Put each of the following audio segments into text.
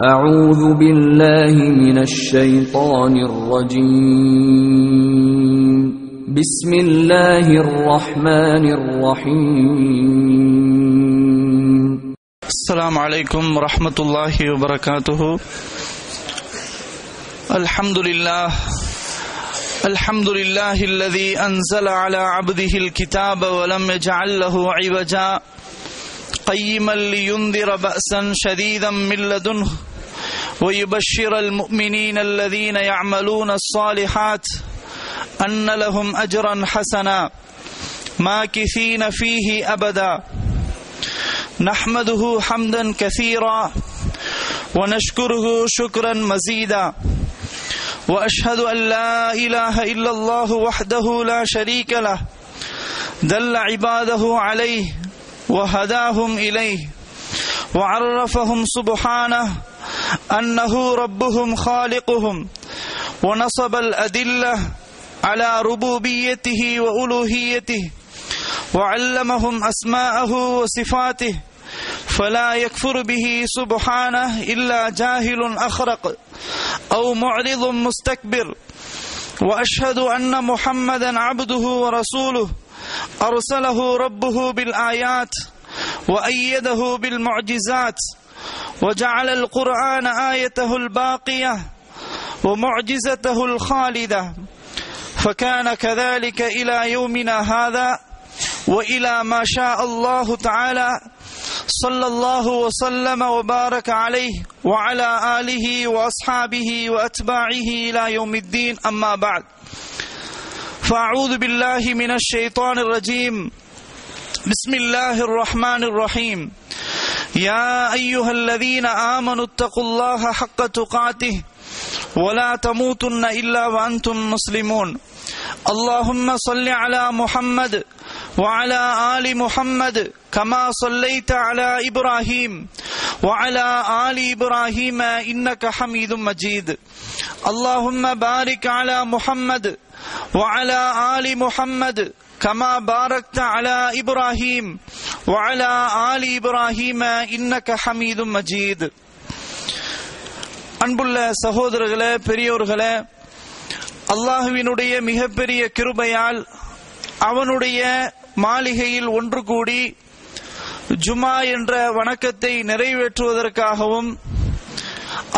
أعوذ بالله من الشيطان الرجيم. بسم الله الرحمن الرحيم. السلام عليكم ورحمة الله وبركاته. الحمد لله. الحمد لله الذي أنزل على عبده الكتاب ولم يجعل له عوجا. قيما لينذر بأسا شديدا من لدنه ويبشر المؤمنين الذين يعملون الصالحات أن لهم أجرا حسنا ماكثين فيه أبدا. نحمده حمدا كثيرا ونشكره شكرا مزيدا. وأشهد أن لا إله إلا الله وحده لا شريك له. دل عباده عليه وهداهم إليه وعرفهم سبحانه أنه ربهم خالقهم ونصب الأدلة على ربوبيته وألوهيته وعلمهم أسماءه وصفاته فلا يكفر به سبحانه إلا جاهل أخرق أو معرض مستكبر وأشهد أن محمدا عبده ورسوله أرسله ربه بالآيات وأيده بالمعجزات وجعل القرآن آيته الباقية ومعجزته الخالدة فكان كذلك إلى يومنا هذا وإلى ما شاء الله تعالى صلى الله وسلم وبارك عليه وعلى آله وأصحابه وأتباعه إلى يوم الدين. أما بعد فأعوذ بالله من الشيطان الرجيم. بسم الله الرحمن الرحيم. يا أيها الذين آمنوا اتقوا الله حق تقاته ولا تموتن إلا وأنتم مسلمون. اللهم صل على محمد وعلى آل محمد كما صليت على إبراهيم وعلى آل إبراهيم إنك حميد مجيد. اللهم بارك على محمد وعلى ال محمد كما باركت على ابراهيم وعلى ال ابراهيم انك حميد مجيد அன்புள்ள சகோதரர்களே பெரியோர்களே அல்லாஹுவினுடைய மிகப்பெரிய கிருபையால் அவனுடைய மாளிகையில் ஒன்று கூடி ஜுமா என்ற வணக்கத்தை நிறைவேற்றுவதற்காகவும்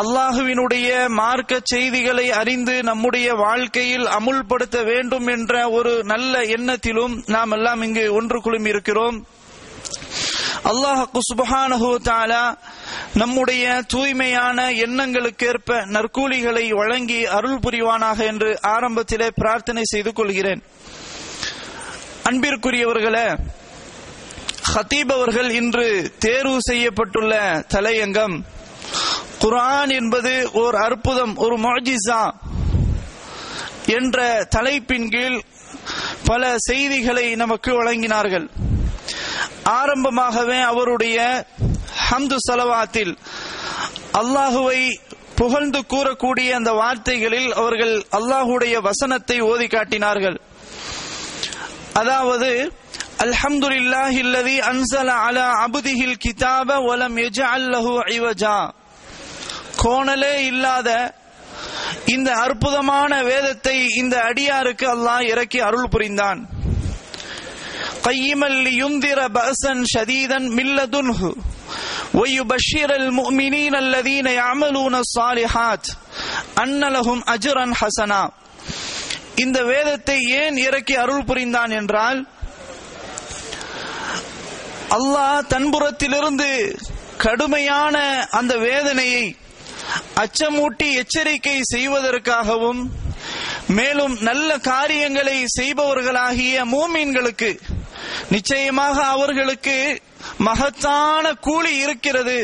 அல்லாஹுவினுடைய மார்க்க செய்திகளை அறிந்து நம்முடைய வாழ்க்கையில் அமுல்படுத்த வேண்டும் என்ற ஒரு நல்ல எண்ணத்திலும் நாம் எல்லாம் இங்கு ஒன்று குழுமி இருக்கிறோம். அல்லாஹு சுபஹானஹு தாலா நம்முடைய தூய்மையான எண்ணங்களுக்கேற்ப நற்கூலிகளை வழங்கி அருள் புரிவானாக என்று ஆரம்பத்திலே பிரார்த்தனை செய்து கொள்கிறேன். அன்பிற்குரியவர்களே ஹத்தீப் அவர்கள் இன்று தேர்வு செய்யப்பட்டுள்ள தலையங்கம் குரான் என்பது ஓர் அற்புதம் ஒரு மொஜிசா என்ற தலைப்பின் கீழ் பல செய்திகளை நமக்கு வழங்கினார்கள். ஆரம்பமாகவே அவருடைய ஹம்து சலவாத்தில் அல்லாஹுவை புகழ்ந்து கூறக்கூடிய அந்த வார்த்தைகளில் அவர்கள் அல்லாஹுடைய வசனத்தை ஓதி காட்டினார்கள். அதாவது அல்ஹம்துலில்லாஹி அல்லதி அன்சல அலா அபுதிஹில் கிதாப வலம் எஜ அல்லஹு ஐவஜா கோணலே இல்லாத இந்த அற்புதமான வேதத்தை இந்த அடியாருக்கு அல்லாஹ் இறக்கி அருள் புரிந்தான் قيما لينذر بأسا شديدا من لدنه ويبشر المؤمنين الذين يعملون الصالحات أن لهم أجرا حسنا இந்த வேதத்தை ஏன் இறக்கி அருள் புரிந்தான் என்றால் அல்லாஹ் தன்புறத்திலிருந்து கடுமையான அந்த வேதனையை அச்சமூட்டி எச்சரிக்கை செய்வதற்காகவும் மேலும் நல்ல காரியங்களை செய்பவர்களாகிய மூமீன்களுக்கு நிச்சயமாக அவர்களுக்கு மகத்தான கூலி இருக்கிறது.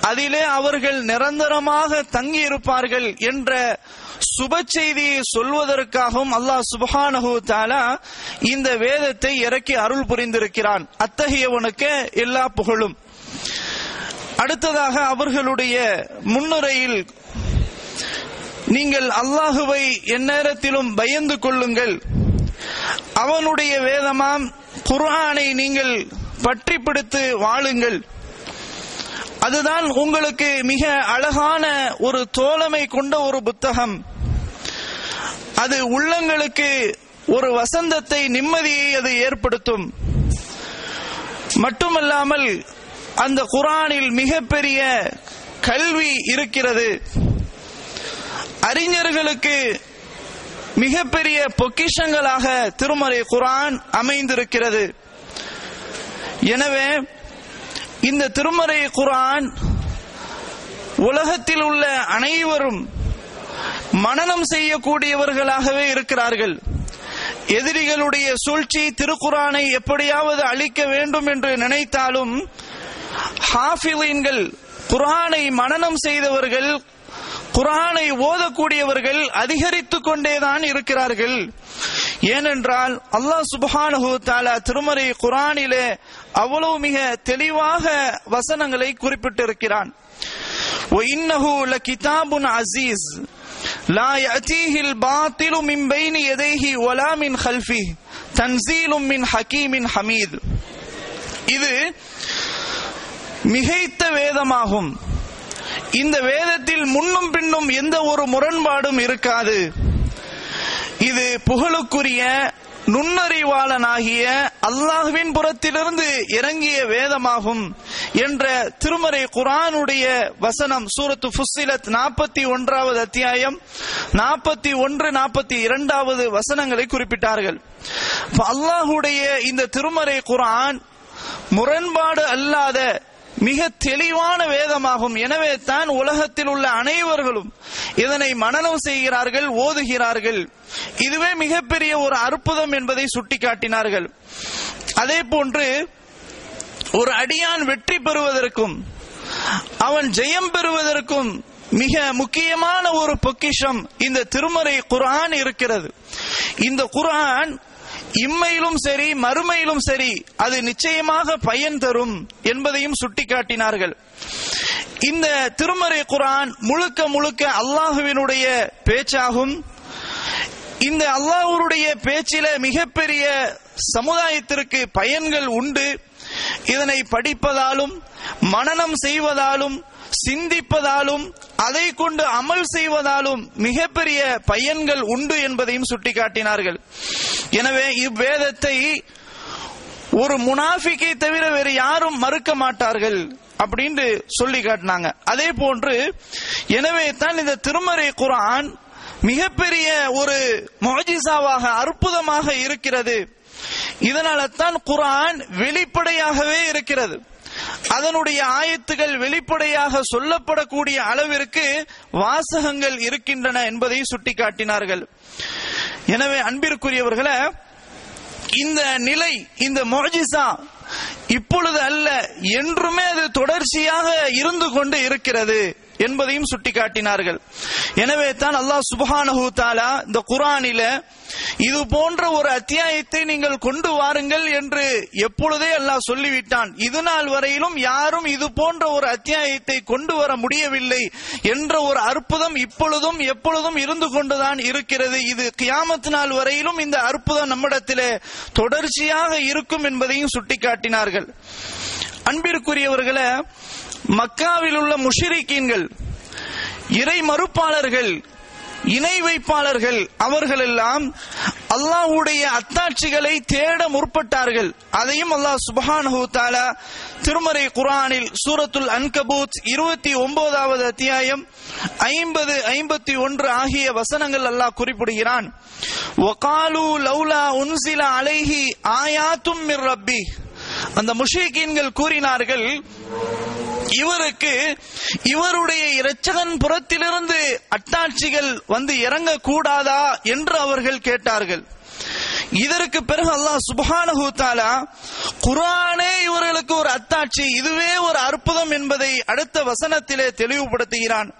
அதிலே அவர்கள் நிரந்தரமாக தங்கி இருப்பார்கள் என்ற சுப செய்தியை சொல்வதற்காகவும் அல்லாஹ் சுபஹானஹு தாலா இந்த வேதத்தை இறக்கி அருள் புரிந்திருக்கிறான். அத்தகையவனுக்கு எல்லா புகழும். அடுத்ததாக அவர்களுடைய முன்னுரையில் நீங்கள் அல்லாஹுவை எந்நேரத்திலும் பயந்து கொள்ளுங்கள். அவனுடைய வேதமாம் குர்ஆனை நீங்கள் பற்றி பிடித்து வாழுங்கள். அதுதான் உங்களுக்கு மிக அழகான ஒரு தோழமை கொண்ட ஒரு புத்தகம். அது உள்ளங்களுக்கு ஒரு வசந்தத்தை நிம்மதியை அது ஏற்படுத்தும். மட்டுமல்லாமல் அந்த குரானில் மிகப்பெரிய கல்வி இருக்கிறது. அறிஞர்களுக்கு மிகப்பெரிய பொக்கிஷங்களாக திருமறை குரான் அமைந்திருக்கிறது. எனவே இந்த திருமறை குரான் உலகத்தில் உள்ள அனைவரும் மனநம் செய்யக்கூடியவர்களாகவே இருக்கிறார்கள். எதிரிகளுடைய சூழ்ச்சி திருக்குரானை எப்படியாவது அழிக்க வேண்டும் என்று நினைத்தாலும் ஹாஃபிலீன்கள் குரானை மனனம் செய்தவர்கள் குரானை ஓதக்கூடியவர்கள் அதிகரித்துக் கொண்டேதான் இருக்கிறார்கள் ஏனென்றால் அல்லாஹ் சுபஹானஹு தாலா திருமறை குரானிலே அவ்வளவு மிக தெளிவாக வசனங்களை குறிப்பிட்டிருக்கிறான் وإنه لكتاب عزيز لا يأتيه الباطل من بين يديه ولا من خلفه تنزيل من حكيم حميد இது மிகைத்த வேதமாகும். இந்த வேதத்தில் முன்னும் பின்னும் எந்த ஒரு முரண்பாடும் இருக்காது. இது புகழுக்குரிய நுண்ணறிவாளனாகிய அல்லாஹுவின் புறத்திலிருந்து இறங்கிய வேதமாகும் என்ற திருமறை குரானுடைய வசனம் சூரத்து ஃபுஸ்ஸிலத் நாற்பத்தி ஒன்றாவது அத்தியாயம் நாற்பத்தி ஒன்று நாற்பத்தி இரண்டாவது வசனங்களை குறிப்பிட்டார்கள். அல்லாஹுடைய இந்த திருமறை குரான் முரண்பாடு அல்லாத மிக தெளிவான வேதமாகும். எனவே தான் உலகத்தில் உள்ள அனைவர்களும் இதனை மனநம் செய்கிறார்கள் ஓதுகிறார்கள். இதுவே மிகப்பெரிய ஒரு அற்புதம் என்பதை சுட்டிக்காட்டினார்கள். அதே போன்று ஒரு அடியான் வெற்றி பெறுவதற்கும் அவன் ஜெயம் பெறுவதற்கும் மிக முக்கியமான ஒரு பொக்கிஷம் இந்த திருமறை குரான் இருக்கிறது. இந்த குரான் இம்மையிலும் சரி மறுமையிலும் சரி அது நிச்சயமாக பயன் தரும் என்பதையும் சுட்டிக்காட்டினார்கள். இந்த திருமறை குரான் முழுக்க முழுக்க அல்லாஹுவினுடைய பேச்சாகும். இந்த அல்லாஹருடைய பேச்சில மிகப்பெரிய சமுதாயத்திற்கு பயன்கள் உண்டு. இதனை படிப்பதாலும் மனனம் செய்வதாலும் சிந்திப்பதாலும் அதை கொண்டு அமல் செய்வதாலும் மிகப்பெரிய பயன்கள் உண்டு என்பதையும் சுட்டிக்காட்டினார்கள். எனவே இவ்வேதத்தை ஒரு முனாஃபிக்கை தவிர வேறு யாரும் மறுக்க மாட்டார்கள் அப்படின்னு சொல்லி காட்டினாங்க. அதே போன்று எனவே தான் இந்த திருமறை குரான் மிகப்பெரிய ஒரு மொஜிசாவாக அற்புதமாக இருக்கிறது. இதனால தான் குரான் வெளிப்படையாகவே இருக்கிறது. அதனுடைய ஆயத்துகள் வெளிப்படையாக சொல்லப்படக்கூடிய அளவிற்கு வாசகங்கள் இருக்கின்றன என்பதை சுட்டிக்காட்டினார்கள். எனவே அன்பிற்குரியவர்களை இந்த நிலை இந்த மொஜிசா இப்பொழுது அல்ல என்றுமே அது தொடர்ச்சியாக இருந்து கொண்டு இருக்கிறது. என்பதையும் சுட்டிக்காட்டினார்கள். எனவே தான் அல்லாஹ் சுபஹானஹு தாலா இந்த குரானில இது போன்ற ஒரு அத்தியாயத்தை நீங்கள் கொண்டு வாருங்கள் என்று எப்பொழுதே அல்லாஹ் சொல்லிவிட்டான். இது நாள் வரையிலும் யாரும் இது போன்ற ஒரு அத்தியாயத்தை கொண்டு வர முடியவில்லை என்ற ஒரு அற்புதம் இப்பொழுதும் எப்பொழுதும் இருந்து கொண்டுதான் இருக்கிறது. இது கியாமத்து நாள் வரையிலும் இந்த அற்புதம் நம்மிடத்திலே தொடர்ச்சியாக இருக்கும் என்பதையும் சுட்டிக்காட்டினார்கள். அன்பிற்குரியவர்களை மக்காவில் உள்ள முஷிரிக்கீன்கள் இறை மறுப்பாளர்கள் இணை வைப்பாளர்கள் அவர்கள் எல்லாம் அல்லாஹுடைய அத்தாட்சிகளை தேட முற்பட்டார்கள். அதையும் அல்லாஹ் சுபஹானஹு தாலா திருமறை குரானில் சூரத்துல் அன்கபூத் இருபத்தி ஒன்பதாவது அத்தியாயம் ஐம்பது ஐம்பத்தி ஒன்று ஆகிய வசனங்கள் அல்லாஹ் குறிப்பிடுகிறான். ஒகாலு லௌலா உன்சில அலைஹி ஆயாத்தும் மிர் ரப்பி. அந்த முஷிகீன்கள் கூறினார்கள் இவருக்கு இவருடைய இரட்சகன் புறத்திலிருந்து அட்டாட்சிகள் வந்து இறங்க கூடாதா என்று அவர்கள் கேட்டார்கள். இதற்கு பிறகு அல்லாஹ் சுபஹானஹு தாலா குரானே இவர்களுக்கு ஒரு அத்தாட்சி இதுவே ஒரு அற்புதம் என்பதை அடுத்த வசனத்திலே தெளிவுபடுத்துகிறான்.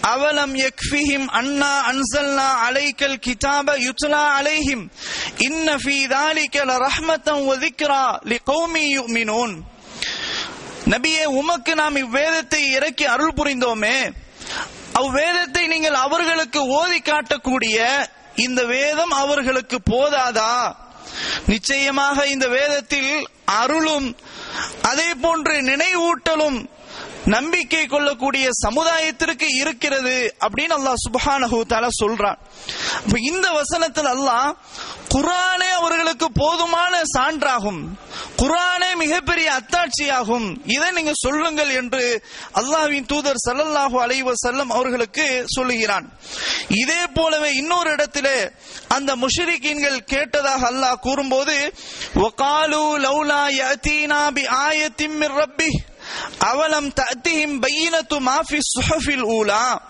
அவலம் யக்ஃபிஹிம் அன்னா அன்சல்னா அலைக்கல் கிதாப யுத்லா அலைஹிம். இன்ன ஃபீ தாலிக லரஹ்மத்தன் வ ذிக்ரா லிகௌமி யுமினூன். நபியே உமக்கு நாம் இவ்வேதத்தை இறக்கி அருள் புரிந்தோமே. அவ்வேதத்தை நீங்கள் அவர்களுக்கு ஓதி காட்டக்கூடிய இந்த வேதம் அவர்களுக்கு போதாதா? நிச்சயமாக இந்த வேதத்தில் அருளும் அதே போன்று நினைவூட்டலும் நம்பிக்கை கொள்ளக்கூடிய சமுதாயத்திற்கு இருக்கிறது அப்படின்னு அல்லாஹ் சுப்ஹானஹு தஆலா சொல்றான். அப்ப இந்த வசனத்தில் அல்லாஹ் குரானே அவர்களுக்கு போதுமான சான்றாகும். குரானே மிகப்பெரிய அத்தாட்சியாகும். இதை நீங்க சொல்லுங்கள் என்று அல்லாஹ்வின் தூதர் சல்லல்லாஹு அலைவ செல்லம் அவர்களுக்கு சொல்லுகிறான். இதே போலவே இன்னொரு இடத்திலே அந்த முஷரிக்கீன்கள் கேட்டதாக அல்லாஹ் கூறும்போது ஒகாலு லௌலா யதீனா பி ஆயத்திம் ரப்பி அவலம் தத்திஹிம் பையினத்து மாஃபி சுஹஃபில் ஊலா.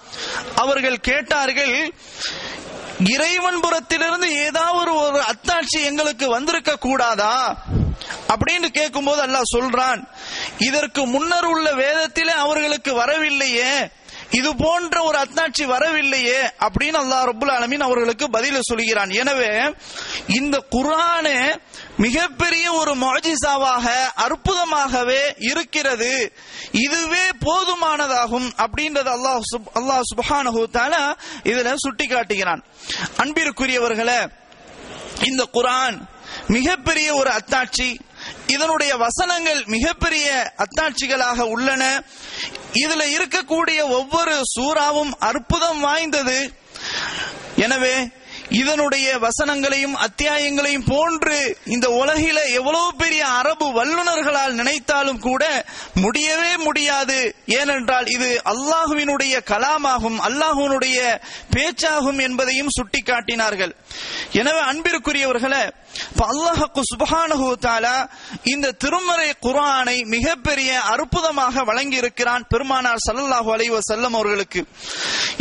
அவர்கள் கேட்டார்கள் இறைவன் புறத்திலிருந்து ஏதாவது ஒரு அத்தாட்சி எங்களுக்கு வந்திருக்க கூடாதா? அப்படின்னு கேட்கும்போது அல்லாஹ் சொல்றான் இதற்கு முன்னர் உள்ள வேதத்திலே அவர்களுக்கு வரவில்லையே. இது போன்ற ஒரு அத்தாட்சி வரவில்லையே அப்படின்னு அல்லாஹ் ரபுல் அலமின் அவர்களுக்கு பதில சொல்கிறான். எனவே இந்த குரானு மிகப்பெரிய ஒரு மொஜிசாவாக அற்புதமாகவே இருக்கிறது. இதுவே போதுமானதாகும் அப்படின்றது அல்லாஹ் அல்லாஹ் சுப்ஹானஹு இதுல சுட்டி காட்டுகிறான் அன்பிற்குரியவர்களே இந்த குரான் மிகப்பெரிய ஒரு அத்தாட்சி இதனுடைய வசனங்கள் மிகப்பெரிய அத்தாட்சிகளாக உள்ளன. இதுல இருக்கக்கூடிய ஒவ்வொரு சூறாவும் அற்புதம் வாய்ந்தது. எனவே இதனுடைய வசனங்களையும் அத்தியாயங்களையும் போன்று இந்த உலகில எவ்வளவு பெரிய அரபு வல்லுனர்களால் நினைத்தாலும் கூட முடியவே முடியாது. ஏனென்றால் இது அல்லாஹுவினுடைய கலாமாகும் அல்லாஹுவினுடைய பேச்சாகும் என்பதையும் சுட்டிக்காட்டினார்கள். எனவே அன்பிற்குரியவர்களை அல்லாஹு இந்த திருமறை குரானை மிகப்பெரிய அற்புதமாக வழங்கி இருக்கிறான் பெருமானார் சல்லல்லாஹு அலைஹி செல்லம் அவர்களுக்கு.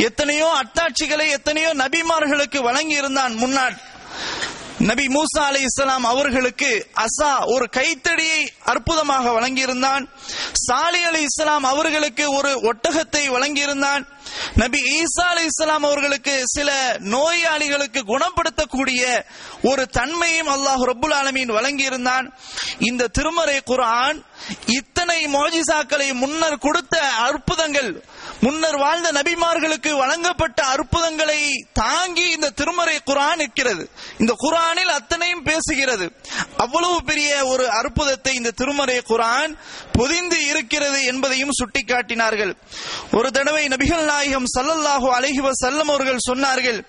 எத்தனையோ அத்தாட்சிகளை எத்தனையோ நபிமார்களுக்கு வழங்கி இருந்தான் முன்னாள் நபி மூசா அலை இஸ்லாம் அவர்களுக்கு அசா ஒரு கைத்தடியை அற்புதமாக வழங்கியிருந்தான். சாலி அலி இஸ்லாம் அவர்களுக்கு ஒரு ஒட்டகத்தை வழங்கியிருந்தான். நபி ஈசா அலி இஸ்லாம் அவர்களுக்கு சில நோயாளிகளுக்கு குணப்படுத்தக்கூடிய ஒரு தன்மையும் அல்லாஹ் ரபுல் ஆலமீன் வழங்கியிருந்தான். இந்த திருமறை குரான் இத்தனை மோஜிசாக்களை முன்னர் கொடுத்த அற்புதங்கள் முன்னர் வாழ்ந்த நபிமார்களுக்கு வழங்கப்பட்ட அற்புதங்களை தாங்கி இந்த திருமறை குரான் இருக்கிறது இந்த குரானில் அத்தனையும் பேசுகிறது. அவ்வளவு பெரிய ஒரு அற்புதத்தை இந்த திருமறை குரான் பொதிந்து இருக்கிறது என்பதையும் சுட்டிக்காட்டினார்கள். ஒரு தடவை நபிகள் நாயகம் ஸல்லல்லாஹு அலைஹி வஸல்லம் அவர்கள் சொன்னார்கள்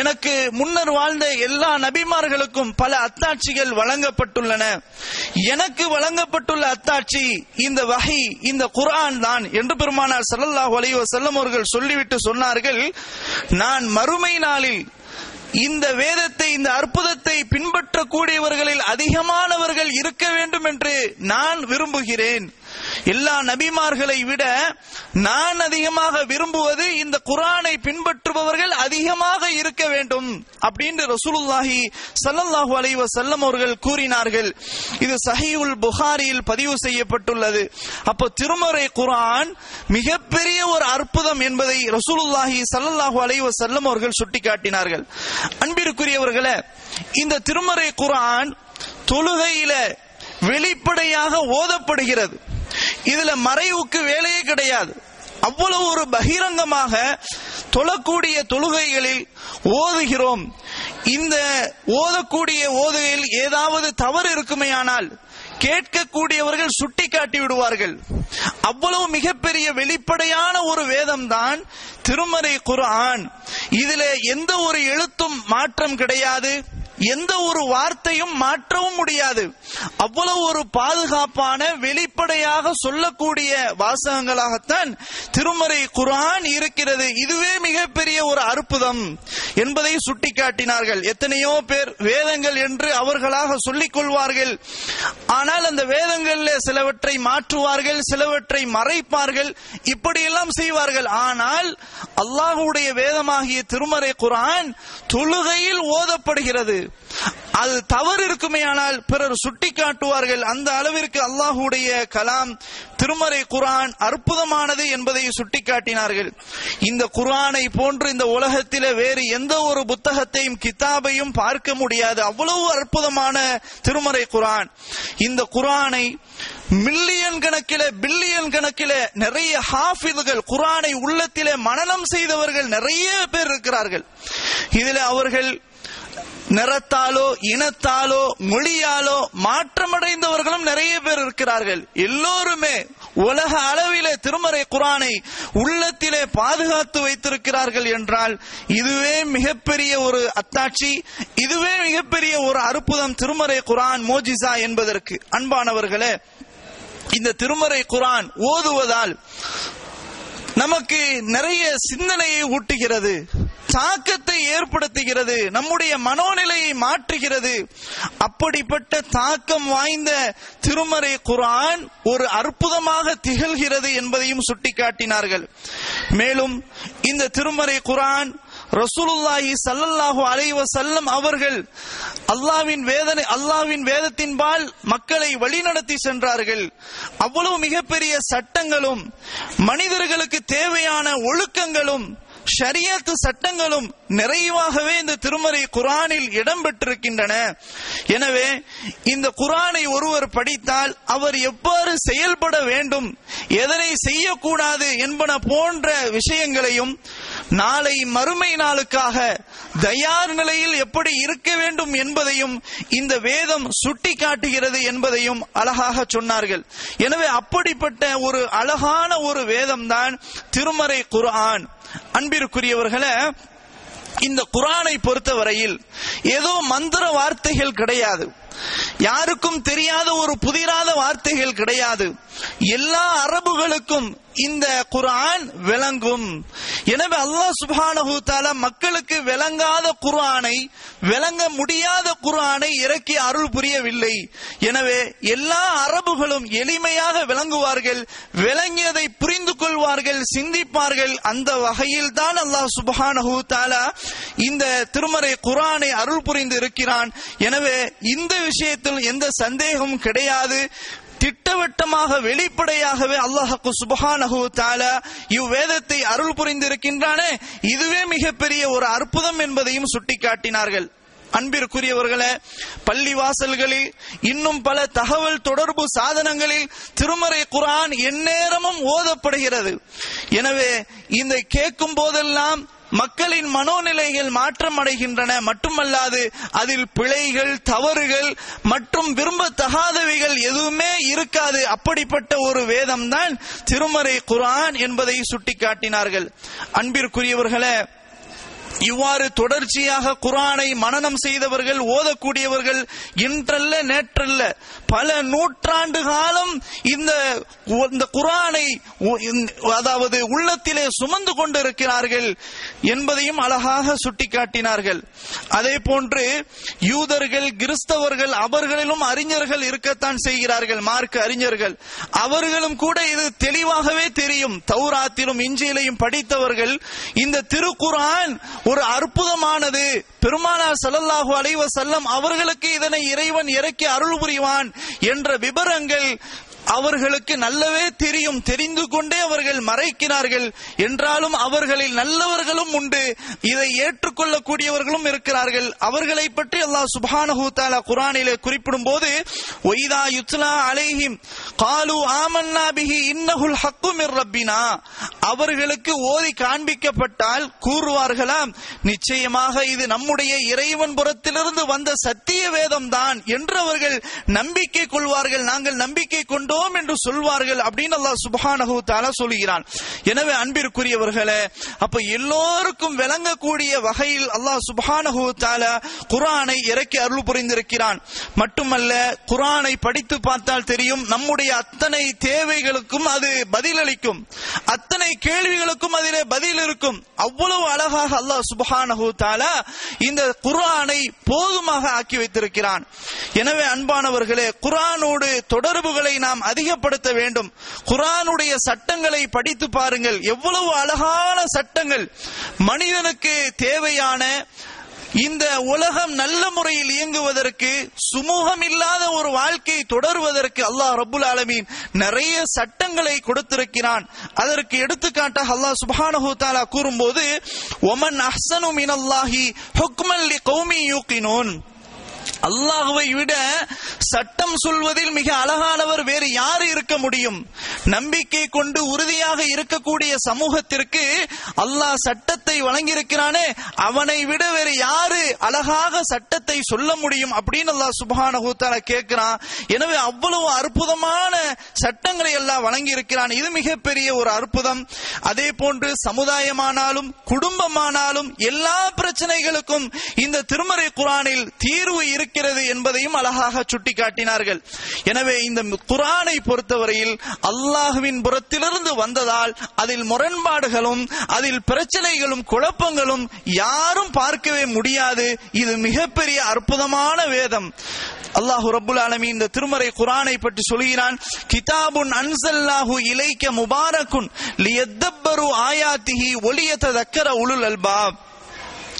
எனக்கு முன்னர் வாழ்ந்த எல்லா நபிமார்களுக்கும் பல அத்தாட்சிகள் வழங்கப்பட்டுள்ளன. எனக்கு வழங்கப்பட்டுள்ள அத்தாட்சி இந்த வகை இந்த குரான் தான் என்று பெருமானார் ஸல்லல்லாஹு அலைஹி வஸல்லம் அவர்கள் சொல்லிவிட்டு சொன்னார்கள் நான் மறுமை நாளில் இந்த வேதத்தை இந்த அற்புதத்தை பின்பற்றக்கூடியவர்களில் அதிகமானவர்கள் இருக்க வேண்டும் என்று நான் விரும்புகிறேன். எல்லா நபிமார்களை விட நான் அதிகமாக விரும்புவது இந்த குரானை பின்பற்றுபவர்கள் அதிகமாக இருக்க வேண்டும் அப்படின்னு ரசூலுல்லாஹி ஸல்லல்லாஹு அலைவ செல்லம் அவர்கள் கூறினார்கள். இது சஹியுல் புகாரியில் பதிவு செய்யப்பட்டுள்ளது. அப்போ திருமறை குரான் மிகப்பெரிய ஒரு அற்புதம் என்பதை ரசூலுல்லாஹி சல்லல்லாஹு அலைவ செல்லம் அவர்கள் சுட்டிக்காட்டினார்கள். அன்பிற்குரியவர்களே இந்த திருமறை குரான் தொழுகையில வெளிப்படையாக ஓதப்படுகிறது. இதுல மறைவுக்கு வேலையே கிடையாது. அவ்வளவு ஒரு பகிரங்கமாக தொழக்கூடிய தொழுகைகளில் ஓதுகிறோம். இந்த ஓதக்கூடிய ஓதுகையில் ஏதாவது தவறு இருக்குமே ஆனால் கேட்கக்கூடியவர்கள் சுட்டி காட்டி விடுவார்கள். அவ்வளவு மிகப்பெரிய வெளிப்படையான ஒரு வேதம் தான் திருமறை குரான் இதுல எந்த ஒரு எழுத்தும் மாற்றம் கிடையாது. எந்த ஒரு வார்த்தையும் மாற்றவும் முடியாது. அவ்வளவு ஒரு பாதுகாப்பான வெளிப்படையாக சொல்லக்கூடிய வாசகங்களாகத்தான் திருமறை குரான் இருக்கிறது. இதுவே மிகப்பெரிய ஒரு அற்புதம் என்பதை சுட்டிக்காட்டினார்கள். எத்தனையோ பேர் வேதங்கள் என்று அவர்களாக சொல்லிக் கொள்வார்கள் ஆனால் அந்த வேதங்களில் சிலவற்றை மாற்றுவார்கள் சிலவற்றை மறைப்பார்கள் இப்படியெல்லாம் செய்வார்கள். ஆனால் அல்லாஹுடைய வேதமாகிய திருமறை குரான் தொழுகையில் ஓதப்படுகிறது. அது தவறு இருக்குமேயானால் பிறர் சுட்டி காட்டுவார்கள். அந்த அளவிற்கு அல்லாஹுடைய கலாம் திருமறை குரான் அற்புதமானது என்பதை சுட்டிக்காட்டினார்கள் இந்த குரானை போன்று இந்த உலகத்தில வேறு எந்த ஒரு புத்தகத்தையும் கிதாபையும் பார்க்க முடியாது. அவ்வளவு அற்புதமான திருமறை குரான். இந்த குரானை மில்லியன் கணக்கில பில்லியன் கணக்கில நிறைய ஹாஃபிதுகள் குரானை உள்ளத்திலே மனநம் செய்தவர்கள் நிறைய பேர் இருக்கிறார்கள். இதில் அவர்கள் நிறத்தாலோ இனத்தாலோ மொழியாலோ மாற்றமடைந்தவர்களும் நிறைய பேர் இருக்கிறார்கள். எல்லோருமே உலக அளவிலே திருமறை குரானை உள்ளத்திலே பாதுகாத்து வைத்திருக்கிறார்கள் என்றால் இதுவே மிகப்பெரிய ஒரு அத்தாட்சி இதுவே மிகப்பெரிய ஒரு அற்புதம் திருமறை குரான் மோஜிசா என்பதற்கு. அன்பானவர்களே இந்த திருமறை குரான் ஓதுவதால் நமக்கு நிறைய சிந்தனையை ஊட்டுகிறது. தாக்கத்தை ஏற்படுத்துகிறது நம்முடைய மனோநிலையை மாற்றுகிறது. அப்படிப்பட்ட தாக்கம் வாய்ந்த திருமறை குரான் ஒரு அற்புதமாக திகழ்கிறது என்பதையும் சுட்டிக்காட்டினார்கள். மேலும் இந்த திருமறை குரான் ரசூலுல்லாஹி சல்லல்லாஹு அலைவ செல்லம் அவர்கள் அல்லாவின் வேதனை அல்லாவின் வேதத்தின்பால் மக்களை வழிநடத்தி சென்றார்கள். அவ்வளவு மிகப்பெரிய சட்டங்களும் மனிதர்களுக்கு தேவையான ஒழுக்கங்களும் ஷரியத்து சட்டங்களும் நிறைவாகவே இந்த திருமறை குரானில் இடம்பெற்றிருக்கின்றன. எனவே இந்த குரானை ஒருவர் படித்தால் அவர் எவ்வாறு செயல்பட வேண்டும் எதனை செய்யக்கூடாது என்பன போன்ற விஷயங்களையும் நாளை மறுமை நாளுக்காக தயார் நிலையில் எப்படி இருக்க வேண்டும் என்பதையும் இந்த வேதம் சுட்டி காட்டுகிறது என்பதையும் அழகாக சொன்னார்கள். எனவே அப்படிப்பட்ட ஒரு அழகான ஒரு வேதம் தான் திருமறை குர்ஆன். அன்பிற்குரியவர்களே இந்த குரானை பொறுத்தவரையில் ஏதோ மந்திர வார்த்தைகள் கிடையாது. யாருக்கும் தெரியாத ஒரு புதிராத வார்த்தைகள் கிடையாது. எல்லா அரபுகளுக்கும் இந்த குரான் விளங்கும். எனவே அல்லாஹ் சுப்ஹானஹு தஆலா மக்களுக்கு விளங்காத குரானை விளங்க முடியாத குரானை இறக்கி அருள் புரியவில்லை. எனவே எல்லா அரபுகளும் எளிமையாக விளங்குவார்கள் விளங்கியதை புரிந்து கொள்வார்கள் சிந்திப்பார்கள். அந்த வகையில் தான் அல்லாஹ் சுப்ஹானஹு தாலா இந்த திருமறை குரானை அருள் புரிந்து இருக்கிறான். எனவே இந்த விஷயத்தில் எந்த சந்தேகமும் கிடையாது. திட்டவட்டமாக வெளிப்படையாகவே அல்லாஹு சுபஹானஹு தஆலா இவ்வேதத்தை அருள் புரிந்திருக்கின்றானே. இதுவே மிகப்பெரிய ஒரு அற்புதம் என்பதையும் சுட்டிக்காட்டினார்கள். அன்பிற்குரியவர்களே பள்ளி வாசல்களில் இன்னும் பல தகவல் தொடர்பு சாதனங்களில் திருமறை குரான் எந்நேரமும் ஓதப்படுகிறது. எனவே இந்த கேட்கும் போதெல்லாம் மக்களின் மனோநிலைகள் மாற்றம் அடைகின்றன மட்டுமல்லாது அதில் பிழைகள் தவறுகள் மற்றும் விரும்பத்தகாதவைகள் எதுவுமே இருக்காது. அப்படிப்பட்ட ஒரு வேதம் தான் திருமறை குரான் என்பதை சுட்டிக்காட்டினார்கள். அன்பிற்குரியவர்களே இவ்வாறு தொடர்ச்சியாக குரானை மனனம் செய்தவர்கள் ஓதக்கூடியவர்கள் இன்றல்ல நேற்றல்ல பல நூற்றாண்டு காலம் இந்த இந்த குரானை அதாவது உள்ளத்திலே சுமந்து கொண்டிருக்கிறார்கள் என்பதையும் அழகாக சுட்டிக்காட்டினார்கள். அதே போன்று யூதர்கள் கிறிஸ்தவர்கள் அவர்களிலும் அறிஞர்கள் இருக்கத்தான் செய்கிறார்கள் மார்க் அறிஞர்கள். அவர்களும் கூட இது தெளிவாகவே தெரியும். தௌராத்திலும் இஞ்சியிலையும் படித்தவர்கள் இந்த திருக்குரான் ஒரு அற்புதமானது. பெருமானார் ஸல்லல்லாஹு அலைவ செல்லம் அவர்களுக்கு இதனை இறைவன் இறக்கி அருள் புரிவான் என்ற விபரங்கள் அவர்களுக்கு நல்லவே தெரியும். தெரிந்து கொண்டே அவர்கள் மறைக்கிறார்கள். என்றாலும் அவர்களில் நல்லவர்களும் உண்டு. இதை ஏற்றுக்கொள்ளக்கூடியவர்களும் இருக்கிறார்கள். அவர்களை பற்றி அல்லாஹ் சுப்ஹானஹு தஆலா குர்ஆனிலே குறிப்பிடும் போது ஒய்தா யுத்லா அலைஹிம் காலு ஆமன்னா பிஹி இன்னஹுல் ஹக்கு ரப்பினா. அவர்களுக்கு ஓதி காண்பிக்கப்பட்டால் கூறுவார்களாம் நிச்சயமாக இது நம்முடைய இறைவன் புறத்திலிருந்து வந்த சத்திய வேதம் தான் என்று அவர்கள் நம்பிக்கை கொள்வார்கள். நாங்கள் நம்பிக்கை கொண்டோம் என்று சொல்வார்கள் அப்படின்னு அல்லாஹ் சுபானகு தாலா சொல்கிறான். எனவே அன்பிற்குரியவர்களே அப்ப எல்லோருக்கும் விளங்கக்கூடிய வகையில் அல்லாஹ் சுபானகு தாலா குரானை இறக்கி அருள் புரிந்திருக்கிறான். மட்டுமல்ல குரானை படித்து பார்த்தால் தெரியும் நம்முடைய அத்தனை தேவைகளுக்கும் அது பதிலளிக்கும். அத்தனை கேள்விகளுக்கும் அதிலே பதில் இருக்கும். அவ்வளவு அழகாக அல்லாஹ் சுபஹானஹு தாலா இந்த குர்ஆனை போதுமாக ஆக்கி வைத்திருக்கிறான். எனவே அன்பானவர்களே குர்ஆனோடு தொடர்புகளை நாம் அதிகப்படுத்த வேண்டும். குரானுடைய சட்டங்களை படித்து பாருங்கள். எவ்வளவு அழகான சட்டங்கள். மனிதனுக்கு தேவையான இந்த உலகம் நல்ல முறையில் இயங்குவதற்கு சுமூகம் இல்லாத ஒரு வாழ்க்கை தொடர்வதற்கு அல்லாஹ் ரபுல் ஆலமீன் நிறைய சட்டங்களை கொடுத்திருக்கிறான். அதற்கு எடுத்துக்காட்டாக அல்லாஹ் சுபானஹு தாலா கூறும்போது ஒமன் அஹ்சனு மினல்லாஹி ஹுக்மன் லிகௌமி யூக்கினோன் அல்லாஹுவை விட சட்டம் சொல்வதில் மிக அழகானவர் வேறு யார் இருக்க முடியும்? நம்பிக்கை கொண்டு உறுதியாக இருக்கக்கூடிய சமூகத்திற்கு அல்லாஹ் சட்டத்தை வழங்கியிருக்கிறானே அவனை விட வேறு யாரு அழகாக சட்டத்தை சொல்ல முடியும் அப்படின்னு அல்லாஹ் சுபஹானஹு தஆலா கேட்கிறான். எனவே அவ்வளவு அற்புதமான சட்டங்களை எல்லாம் வழங்கி இருக்கிறான் இது மிகப்பெரிய ஒரு அற்புதம். அதே போன்று சமுதாயமானாலும் குடும்பமானாலும் எல்லா பிரச்சனைகளுக்கும் இந்த திருமறை குரானில் தீர்வு இருக்கிறது என்பதையும் அழகாக சுட்டிக்காட்டினார்கள். எனவே இந்த குரானை பொறுத்தவரையில் அல்லாஹுவின் புறத்திலிருந்து வந்ததால் அதில் முரண்பாடுகளும் அதில் பிரச்சனைகளும் குழப்பங்களும் யாரும் பார்க்கவே முடியாது. இது மிகப்பெரிய அற்புதமான வேதம். அல்லாஹு ரபுல் ஆலமி இந்த திருமறை குரானை பற்றி சொல்கிறான் கிதாபுன் அன்சல்லாஹு இலைக்க முபாரக்குன் லியத்தப்பரு ஆயாத்திஹி ஒலியத்ததக்கர உலுல் அல்பாப்.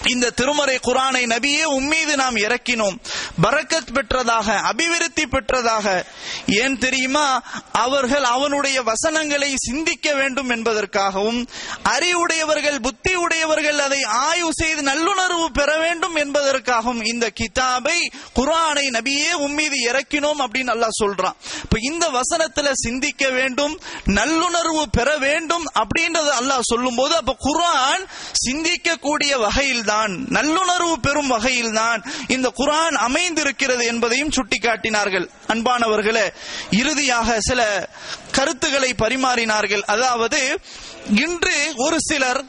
இந்த திருமறை குரானை நபியே உம்மீது நாம் இறக்கினோம். பரக்கத் பெற்றதாக அபிவிருத்தி பெற்றதாக. ஏன் தெரியுமா? அவர்கள் அவனுடைய வசனங்களை சிந்திக்க வேண்டும் என்பதற்காகவும் அறிவுடையவர்கள் புத்தி உடையவர்கள் அதை ஆய்வு செய்து நல்லுணர்வு பெற வேண்டும் என்பதற்காகவும் இந்த கிதாபை குரானை நபியே உம்மீது இறக்கினோம் அப்படின்னு அல்லாஹ் சொல்றான். இப்ப இந்த வசனத்துல சிந்திக்க வேண்டும் நல்லுணர்வு பெற வேண்டும் அப்படின்றது அல்லாஹ் சொல்லும் போது அப்ப குரான் சிந்திக்கக்கூடிய வகையில் தான் நல்லுணர்வு பெறும் வகையில் தான் இந்த குரான் அமைந்திருக்கிறது என்பதையும் சுட்டிக்காட்டினார்கள். அன்பானவர்களே இறுதியாக சில கருத்துக்களை பரிமாறினார்கள். அதாவது இன்று ஒரு சிலர்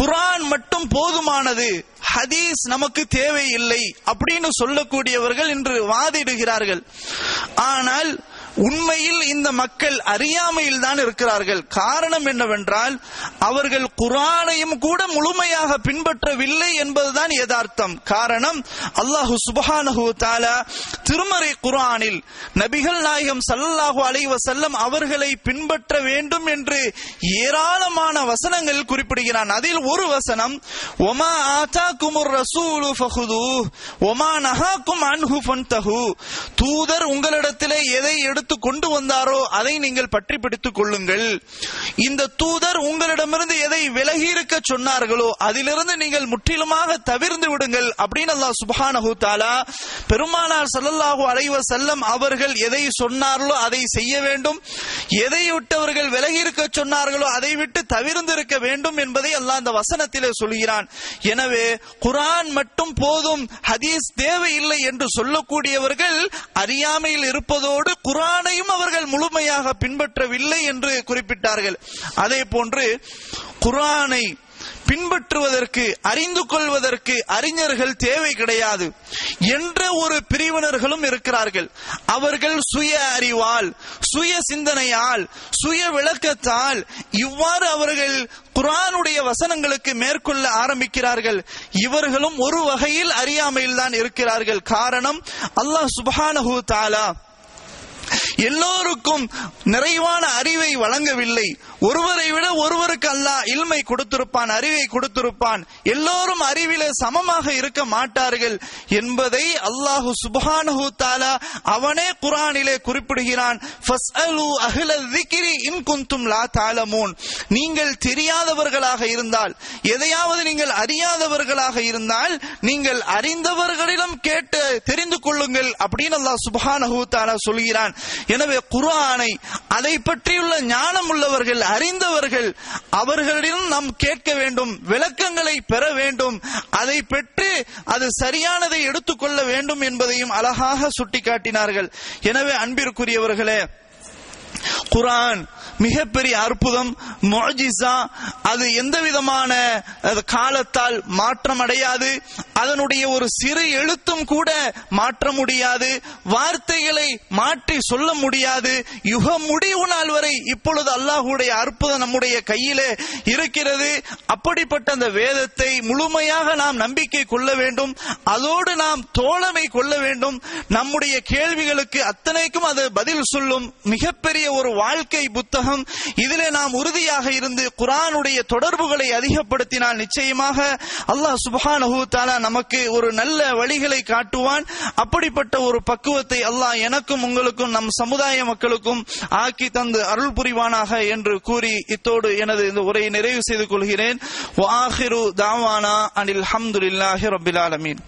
குரான் மட்டும் போதுமானது ஹதீஸ் நமக்கு தேவையில்லை அப்படின்னு சொல்லக்கூடியவர்கள் இன்று வாதிடுகிறார்கள். ஆனால் உண்மையில் இந்த மக்கள் அறியாமையில் தான் இருக்கிறார்கள். காரணம் என்னவென்றால் அவர்கள் குரானையும் கூட முழுமையாக பின்பற்றவில்லை என்பதுதான் யதார்த்தம். காரணம் அல்லாஹு சுபஹானஹு தாலா திருமறை குரானில் நபிகள் நாயகம் சல்லாஹு அலைவ செல்லம் அவர்களை பின்பற்ற வேண்டும் என்று ஏராளமான வசனங்கள் குறிப்பிடுகிறான். அதில் ஒரு வசனம் ஒமா ஆதாக்குமுர் ரசூலு ஃபஹுது ஒமா நஹாக்கும் அன்ஹு ஃபன்தஹு. தூதர் உங்களிடத்திலே எதை எடுத்து எடுத்து கொண்டு வந்தாரோ அதை நீங்கள் பற்றி பிடித்துக் கொள்ளுங்கள். இந்த தூதர் உங்களிடமிருந்து எதை விலகி இருக்க சொன்னார்களோ அதிலிருந்து நீங்கள் முற்றிலுமாக தவிர்ந்து விடுங்கள் அப்படின்னு அல்லாஹ் சுப்ஹானஹு தஆலா பெருமானார் ஸல்லல்லாஹு அலைவ செல்லம் அவர்கள் எதை சொன்னார்களோ அதை செய்ய வேண்டும். எதை விட்டவர்கள் விலகி இருக்க சொன்னார்களோ அதை விட்டு தவிர்ந்து இருக்க வேண்டும் என்பதை அல்லாஹ் அந்த வசனத்திலே சொல்கிறான். எனவே குரான் மட்டும் போதும் ஹதீஸ் தேவையில்லை என்று சொல்லக்கூடியவர்கள் அறியாமையில் இருப்பதோடு குரான் குரானையும் அவர்கள் முழுமையாக பின்பற்றவில்லை என்று குறிப்பிட்டார்கள். அதே போன்று குரானை பின்பற்றுவதற்கு அறிந்து கொள்வதற்கு அறிஞர்கள் தேவை கிடையாது என்ற ஒரு பிரிவினர்களும் இருக்கிறார்கள். அவர்கள் சுய அறிவால் சுய சிந்தனையால் சுய விளக்கத்தால் இவ்வாறு அவர்கள் குரானுடைய வசனங்களுக்கு மேற்கொள்ள ஆரம்பிக்கிறார்கள். இவர்களும் ஒரு வகையில் அறியாமையில் தான் இருக்கிறார்கள். காரணம் அல்லாஹ் சுபானஹூ தாலா எல்லோருக்கும் நிறைவான அறிவை வழங்கவில்லை. ஒருவரை விட ஒருவருக்கு அல்லாஹ் இல்மை கொடுத்திருப்பான் அறிவை கொடுத்திருப்பான். எல்லோரும் அறிவில சமமாக இருக்க மாட்டார்கள் என்பதை அல்லாஹு சுபானு தாலா அவனே குரானிலே குறிப்பிடுகிறான். நீங்கள் தெரியாதவர்களாக இருந்தால் எதையாவது நீங்கள் அறியாதவர்களாக இருந்தால் நீங்கள் அறிந்தவர்களிடம் கேட்டு தெரிந்து கொள்ளுங்கள் அப்படின்னு அல்லாஹ் சுபானு தாலா சொல்கிறான். எனவே குர்ஆனை அதை பற்றியுள்ள ஞானம் உள்ளவர்கள் அறிந்தவர்கள் அவர்களிடம் நாம் கேட்க வேண்டும் விளக்கங்களை பெற வேண்டும் அதை பெற்று அது சரியானதை எடுத்துக்கொள்ள வேண்டும் என்பதையும் அழகாக சுட்டிக்காட்டினார்கள். எனவே அன்பிற்குரியவர்களே குரான் மிகப்பெரிய அற்புதம் மொஜிசா அது எந்த விதமான காலத்தால் மாற்றம் அடையாது அதனுடைய ஒரு சிறு எழுத்தும் கூட மாற்ற முடியாது வார்த்தைகளை மாற்றி சொல்ல முடியாது யுக முடிவு நாள் வரை இப்பொழுது அல்லாஹுடைய அற்புதம் நம்முடைய கையிலே இருக்கிறது. அப்படிப்பட்ட அந்த வேதத்தை முழுமையாக நாம் நம்பிக்கை கொள்ள வேண்டும் அதோடு நாம் தோழமை கொள்ள வேண்டும். நம்முடைய கேள்விகளுக்கு அத்தனைக்கும் அது பதில் சொல்லும் மிகப்பெரிய ஒரு வாழ்க்கை புத்தகம். இதிலே நாம் உறுதியாக இருந்து குரானுடைய தொடர்புகளை அதிகப்படுத்தினால் நிச்சயமாக அல்லாஹ் சுப்ஹானஹு தஆலா நமக்கு ஒரு நல்ல வழிகளை காட்டுவான். அப்படிப்பட்ட ஒரு பக்குவத்தை அல்லாஹ் எனக்கும் உங்களுக்கும் நம் சமுதாய மக்களுக்கும் ஆக்கி தந்து அருள் புரிவானாக என்று கூறி இத்தோடு எனது இந்த உரையை நிறைவு செய்து கொள்கிறேன். வாஹிரு தாவானா அனில் ஹம்துல்லாஹி ரபில் ஆலமீன்.